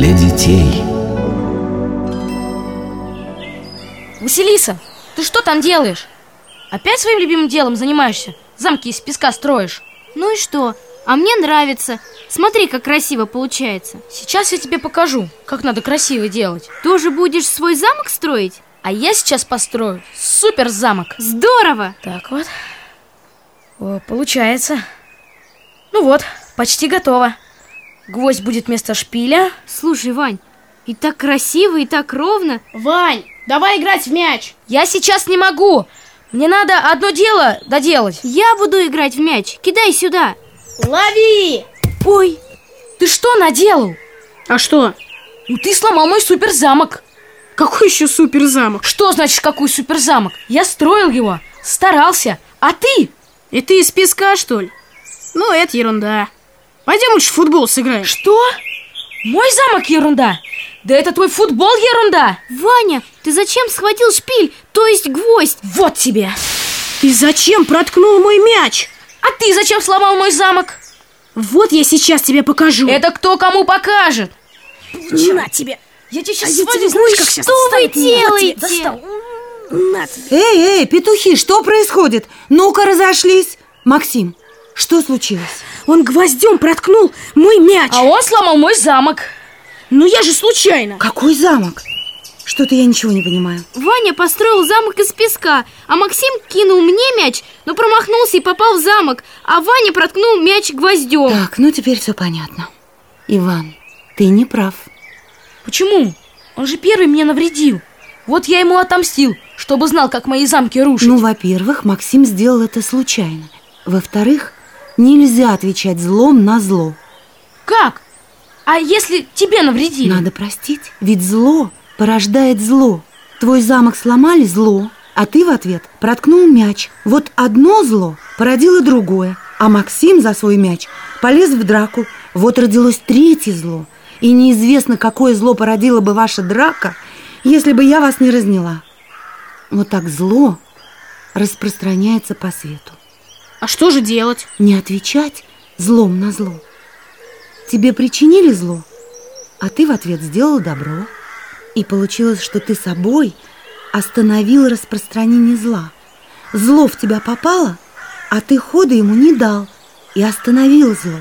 для детей. Василиса, ты что там делаешь? Опять своим любимым делом занимаешься? Замки из песка строишь? Ну и что? А мне нравится. Смотри, как красиво получается. Сейчас я тебе покажу, как надо красиво делать. Тоже будешь свой замок строить? А я сейчас построю супер замок. Здорово! Так вот. О, получается. Ну вот, почти готово. Гвоздь будет вместо шпиля. Слушай, Вань, и так красиво, и так ровно. Вань, давай играть в мяч. Я сейчас не могу. Мне надо одно дело доделать. Я буду играть в мяч. Кидай сюда. Лови! Ой, ты что наделал? А что? Ну ты сломал мой суперзамок. Какой еще суперзамок? Что значит какой суперзамок? Я строил его, старался, а ты? И ты из песка, что ли? Ну, это ерунда. Пойдем лучше в футбол сыграем. Что? Мой замок ерунда? Да это твой футбол ерунда! Ваня, ты зачем схватил шпиль, то есть гвоздь? Вот тебе! Ты зачем проткнул мой мяч? А ты зачем сломал мой замок? Вот я сейчас тебе покажу. Это кто кому покажет? На тебе. Я тебе сейчас А свалю, знаешь, как сейчас Что вы делаете? На тебе. Эй, эй, петухи, что происходит? Ну-ка разошлись Максим, что случилось? Он гвоздем проткнул мой мяч. А он сломал мой замок. Ну я же случайно. Какой замок? Что-то я ничего не понимаю Ваня построил замок из песка, а Максим кинул мне мяч, но промахнулся и попал в замок, а Ваня проткнул мяч гвоздем. Так, ну теперь все понятно Иван, ты не прав Почему? Он же первый мне навредил. Вот я ему отомстил, чтобы знал, как мои замки рушить. Ну, во-первых, Максим сделал это случайно Во-вторых, нельзя отвечать злом на зло. Как? А если тебе навредили? Надо простить, ведь зло порождает зло. Твой замок сломали зло, а ты в ответ проткнул мяч. Вот одно зло породило другое А Максим за свой мяч полез в драку. Вот родилось третье зло. И неизвестно, какое зло породила бы ваша драка Если бы я вас не разняла. Вот так зло распространяется по свету А что же делать? Не отвечать злом на зло Тебе причинили зло, а ты в ответ сделал добро И получилось, что ты собой остановил распространение зла Зло в тебя попало, а ты хода ему не дал И остановил зло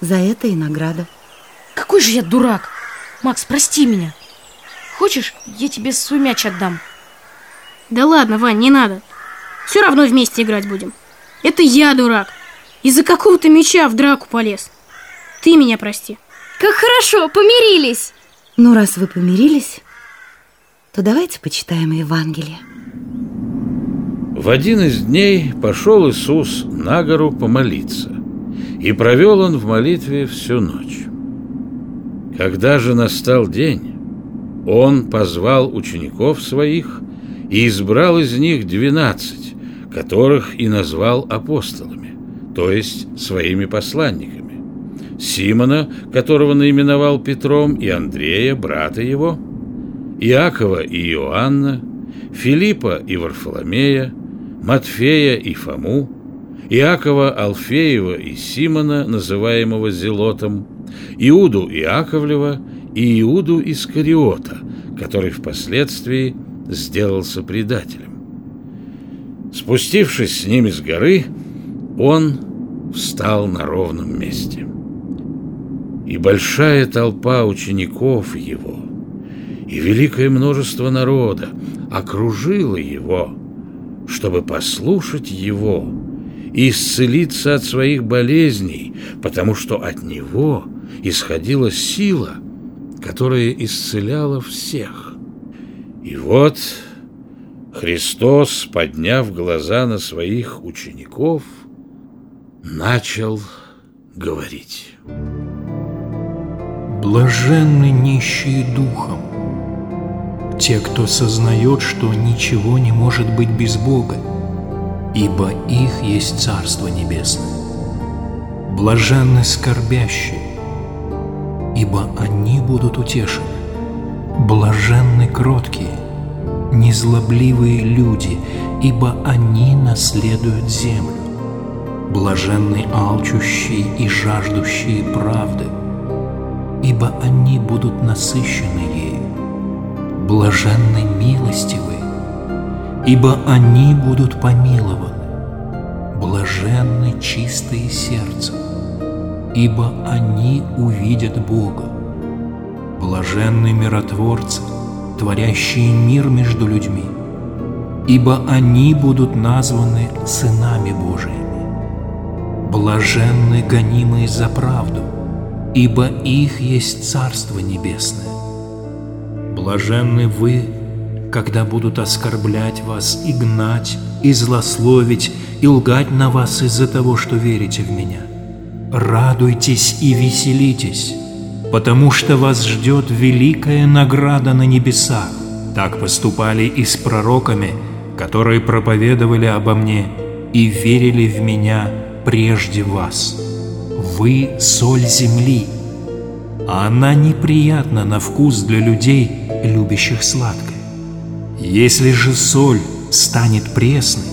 За это и награда Какой же я дурак. Макс, прости меня. Хочешь, я тебе свой мяч отдам? Да ладно, Вань, не надо. Все равно вместе играть будем. Это я дурак. Из-за какого-то мяча в драку полез. Ты меня прости. Как хорошо, помирились. Ну, раз вы помирились, то давайте почитаем Евангелие В один из дней пошел Иисус на гору помолиться, и провел он в молитве всю ночь. Когда же настал день, он позвал учеников своих и избрал из них двенадцать, которых и назвал апостолами, то есть своими посланниками. Симона, которого наименовал Петром, и Андрея, брата его, Иакова и Иоанна, Филиппа и Варфоломея, Матфея и Фому, Иакова Алфеева и Симона, называемого Зелотом, Иуду Иаковлева и Иуду Искариота, который впоследствии сделался предателем. Спустившись с ними с горы, он встал на ровном месте. И большая толпа учеников его, и великое множество народа окружило его, чтобы послушать его и исцелиться от своих болезней, потому что от него исходила сила, которая исцеляла всех. И вот Христос, подняв глаза на своих учеников, начал говорить. Блаженны нищие духом, те, кто сознает, что ничего не может быть без Бога, ибо их есть Царство Небесное. Блаженны скорбящие, ибо они будут утешены. Блаженны кроткие, незлобливые люди, ибо они наследуют землю. Блаженны алчущие и жаждущие правды, ибо они будут насыщены ею. Блаженны милостивы, ибо они будут помилованы. Блаженны чистые сердцем, ибо они увидят Бога. Блаженны миротворцы, творящие мир между людьми, ибо они будут названы сынами Божиими. Блаженны гонимые за правду, ибо их есть Царство Небесное. Блаженны вы, когда будут оскорблять вас и гнать, и злословить, и лгать на вас из-за того, что верите в Меня. Радуйтесь и веселитесь, потому что вас ждет великая награда на небесах. Так поступали и с пророками, которые проповедовали обо мне и верили в Меня прежде вас. Вы – соль земли, а она неприятна на вкус для людей, любящих сладкое. Если же соль станет пресной,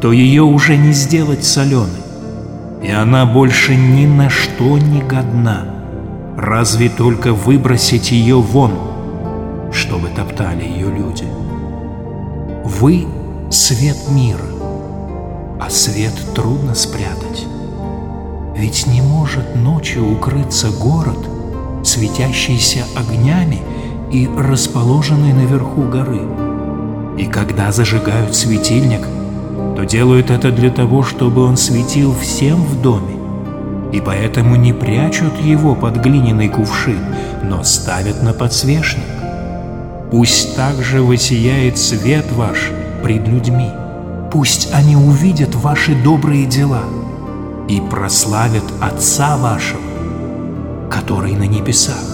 то ее уже не сделать соленой, и она больше ни на что не годна, разве только выбросить ее вон, чтобы топтали ее люди. Вы — свет мира, а свет трудно спрятать. Ведь не может ночью укрыться город, светящийся огнями и расположенный наверху горы. И когда зажигают светильник, то делают это для того, чтобы он светил всем в доме. И поэтому не прячут его под глиняный кувшин, но ставят на подсвечник. Пусть также высияет свет ваш пред людьми. Пусть они увидят ваши добрые дела – и прославят Отца вашего, который на небесах.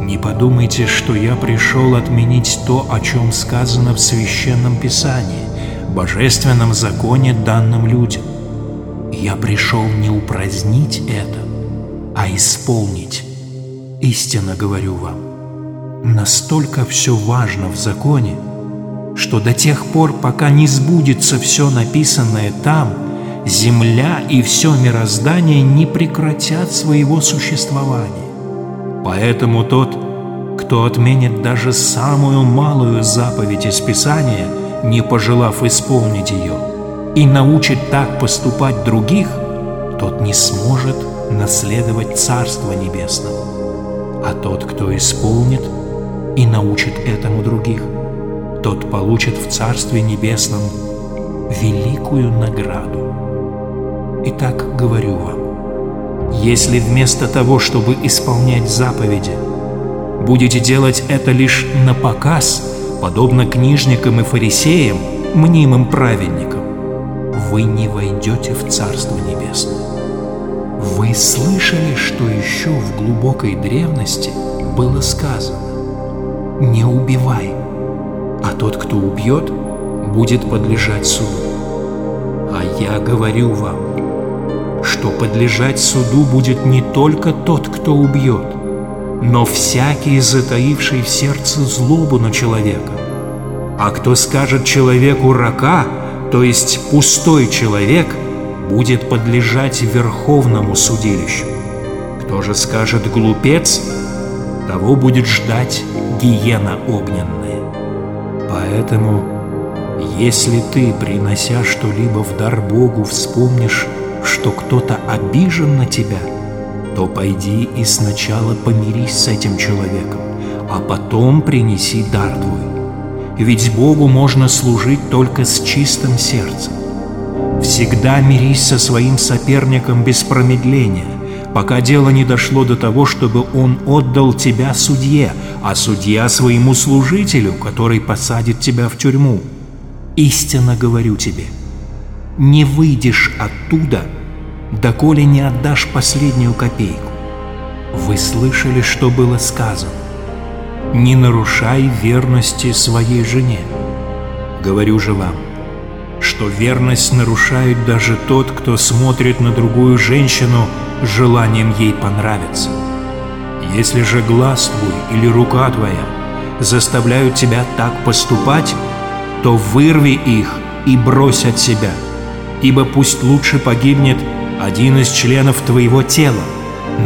Не подумайте, что я пришел отменить то, о чем сказано в Священном Писании, божественном законе, данном людям. Я пришел не упразднить это, а исполнить. Истинно говорю вам, настолько все важно в законе, что до тех пор, пока не сбудется все написанное там – земля и все мироздание не прекратят своего существования. Поэтому тот, кто отменит даже самую малую заповедь из Писания, не пожелав исполнить ее, и научит так поступать других, тот не сможет наследовать Царство Небесного. А тот, кто исполнит и научит этому других, тот получит в Царстве Небесном великую награду. Итак, говорю вам, если вместо того, чтобы исполнять заповеди, будете делать это лишь на показ, подобно книжникам и фарисеям, мнимым праведникам, вы не войдете в Царство Небесное. Вы слышали, что еще в глубокой древности было сказано «Не убивай, а тот, кто убьет, будет подлежать суду». А я говорю вам, что подлежать суду будет не только тот, кто убьет, но всякий, затаивший в сердце злобу на человека. А кто скажет человеку «рака», то есть пустой человек, будет подлежать верховному судилищу. Кто же скажет «глупец», того будет ждать гиена огненная. Поэтому, если ты, принося что-либо в дар Богу, вспомнишь что кто-то обижен на тебя, то пойди и сначала помирись с этим человеком, а потом принеси дар твой. Ведь Богу можно служить только с чистым сердцем. Всегда мирись со своим соперником без промедления, пока дело не дошло до того, чтобы он отдал тебя судье, а судья своему служителю, который посадит тебя в тюрьму. Истинно говорю тебе – не выйдешь оттуда, доколе не отдашь последнюю копейку. Вы слышали, что было сказано? Не нарушай верности своей жене. Говорю же вам, что верность нарушает даже тот, кто смотрит на другую женщину желанием ей понравиться. Если же глаз твой или рука твоя заставляют тебя так поступать, то вырви их и брось от себя – ибо пусть лучше погибнет один из членов твоего тела,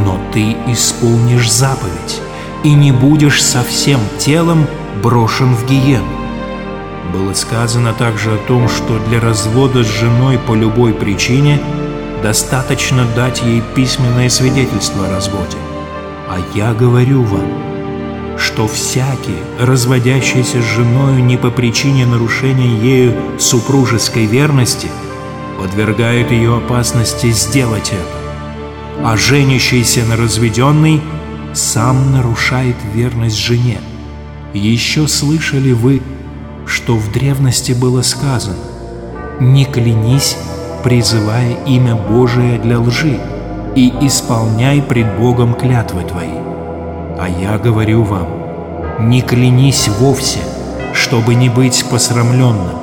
но ты исполнишь заповедь и не будешь со всем телом брошен в гиену. Было сказано также о том, что для развода с женой по любой причине достаточно дать ей письменное свидетельство о разводе. А я говорю вам, что всякий, разводящийся с женою не по причине нарушения ею супружеской верности, подвергает ее опасности сделать это, а женящийся на разведенный сам нарушает верность жене. Еще слышали вы, что в древности было сказано «Не клянись, призывая имя Божие для лжи, и исполняй пред Богом клятвы твои». А я говорю вам, не клянись вовсе, чтобы не быть посрамленным,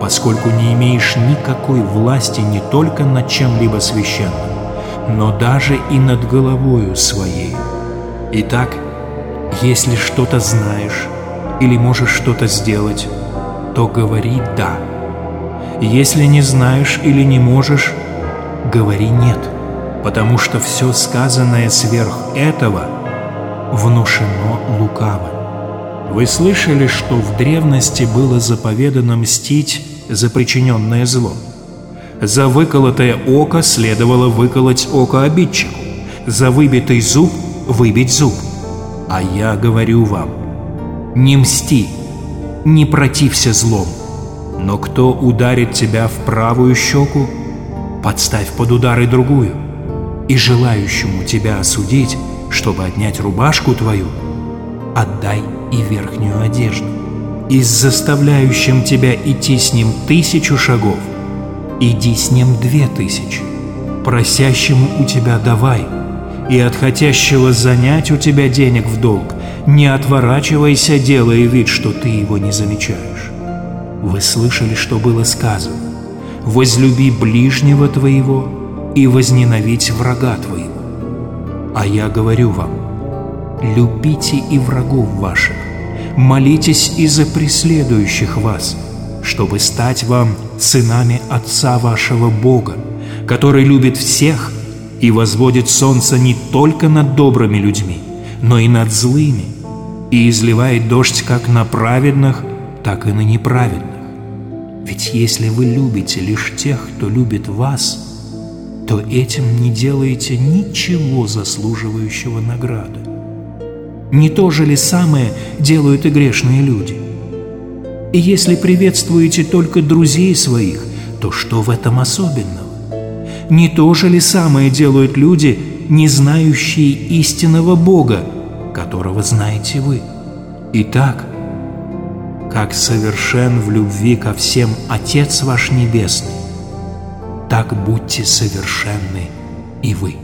поскольку не имеешь никакой власти не только над чем-либо священным, но даже и над головою своей. Итак, если что-то знаешь или можешь что-то сделать, то говори «да». Если не знаешь или не можешь, говори «нет», потому что все сказанное сверх этого внушено лукавым. Вы слышали, что в древности было заповедано мстить за причиненное зло? За выколотое око следовало выколоть око обидчику, за выбитый зуб выбить зуб. А я говорю вам, не мсти, не протився злом, но кто ударит тебя в правую щеку, подставь под удары другую, и желающему тебя осудить, чтобы отнять рубашку твою, отдай и верхнюю одежду. И с заставляющим тебя идти с ним тысячу шагов, иди с ним две тысячи. Просящему у тебя давай, и от хотящего занять у тебя денег в долг не отворачивайся, делая вид, что ты его не замечаешь. Вы слышали, что было сказано? Возлюби ближнего твоего и возненавидь врага твоего. А я говорю вам, любите и врагов ваших, молитесь и за преследующих вас, чтобы стать вам сынами Отца вашего Бога, который любит всех и возводит солнце не только над добрыми людьми, но и над злыми, и изливает дождь как на праведных, так и на неправедных. Ведь если вы любите лишь тех, кто любит вас – то этим не делаете ничего заслуживающего награды. Не то же ли самое делают и грешные люди? И если приветствуете только друзей своих, то что в этом особенного? Не то же ли самое делают люди, не знающие истинного Бога, которого знаете вы? Итак, как совершен в любви ко всем Отец ваш Небесный, так будьте совершенны и вы.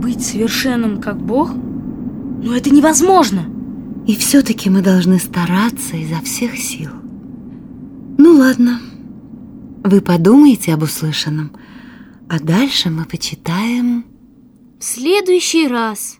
Быть совершенным, как Бог? Но это невозможно. И все-таки мы должны стараться изо всех сил. Ну ладно, вы подумайте об услышанном, а дальше мы почитаем... В следующий раз.